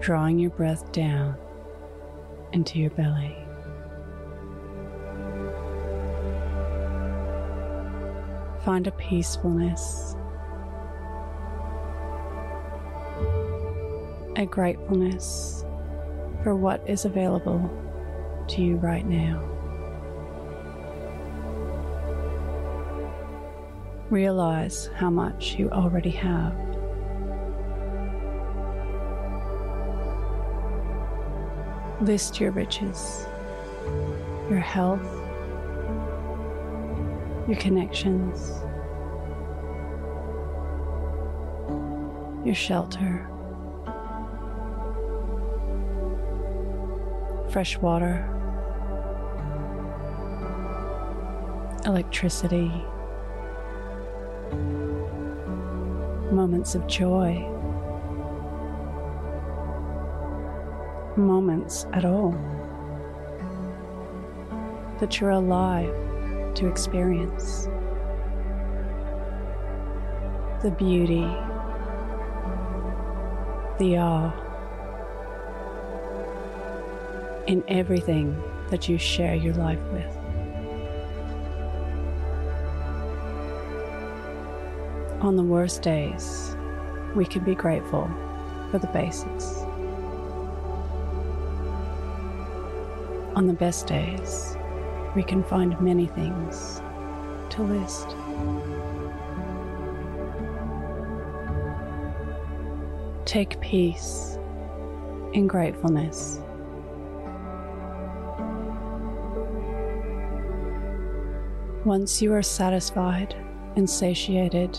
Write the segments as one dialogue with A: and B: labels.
A: Drawing your breath down into your belly. Find a peacefulness, a gratefulness for what is available to you right now. Realize how much you already have. List your riches, your health, your connections, your shelter, fresh water, electricity moments of joy, moments at all that you're alive to experience. The beauty, the awe in everything that you share your life with. On the worst days, we can be grateful for the basics. On the best days, we can find many things to list. Take peace in gratefulness. Once you are satisfied and satiated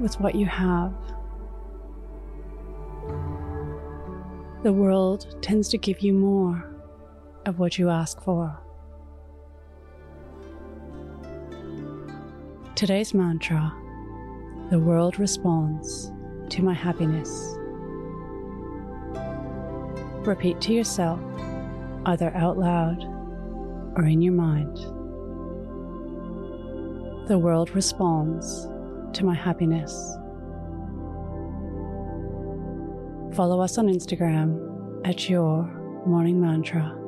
A: with what you have. The world tends to give you more of what you ask for. Today's mantra the world responds to my happiness. Repeat to yourself, either out loud or in your mind. The world responds to my happiness. Follow us on Instagram at Your Morning Mantra.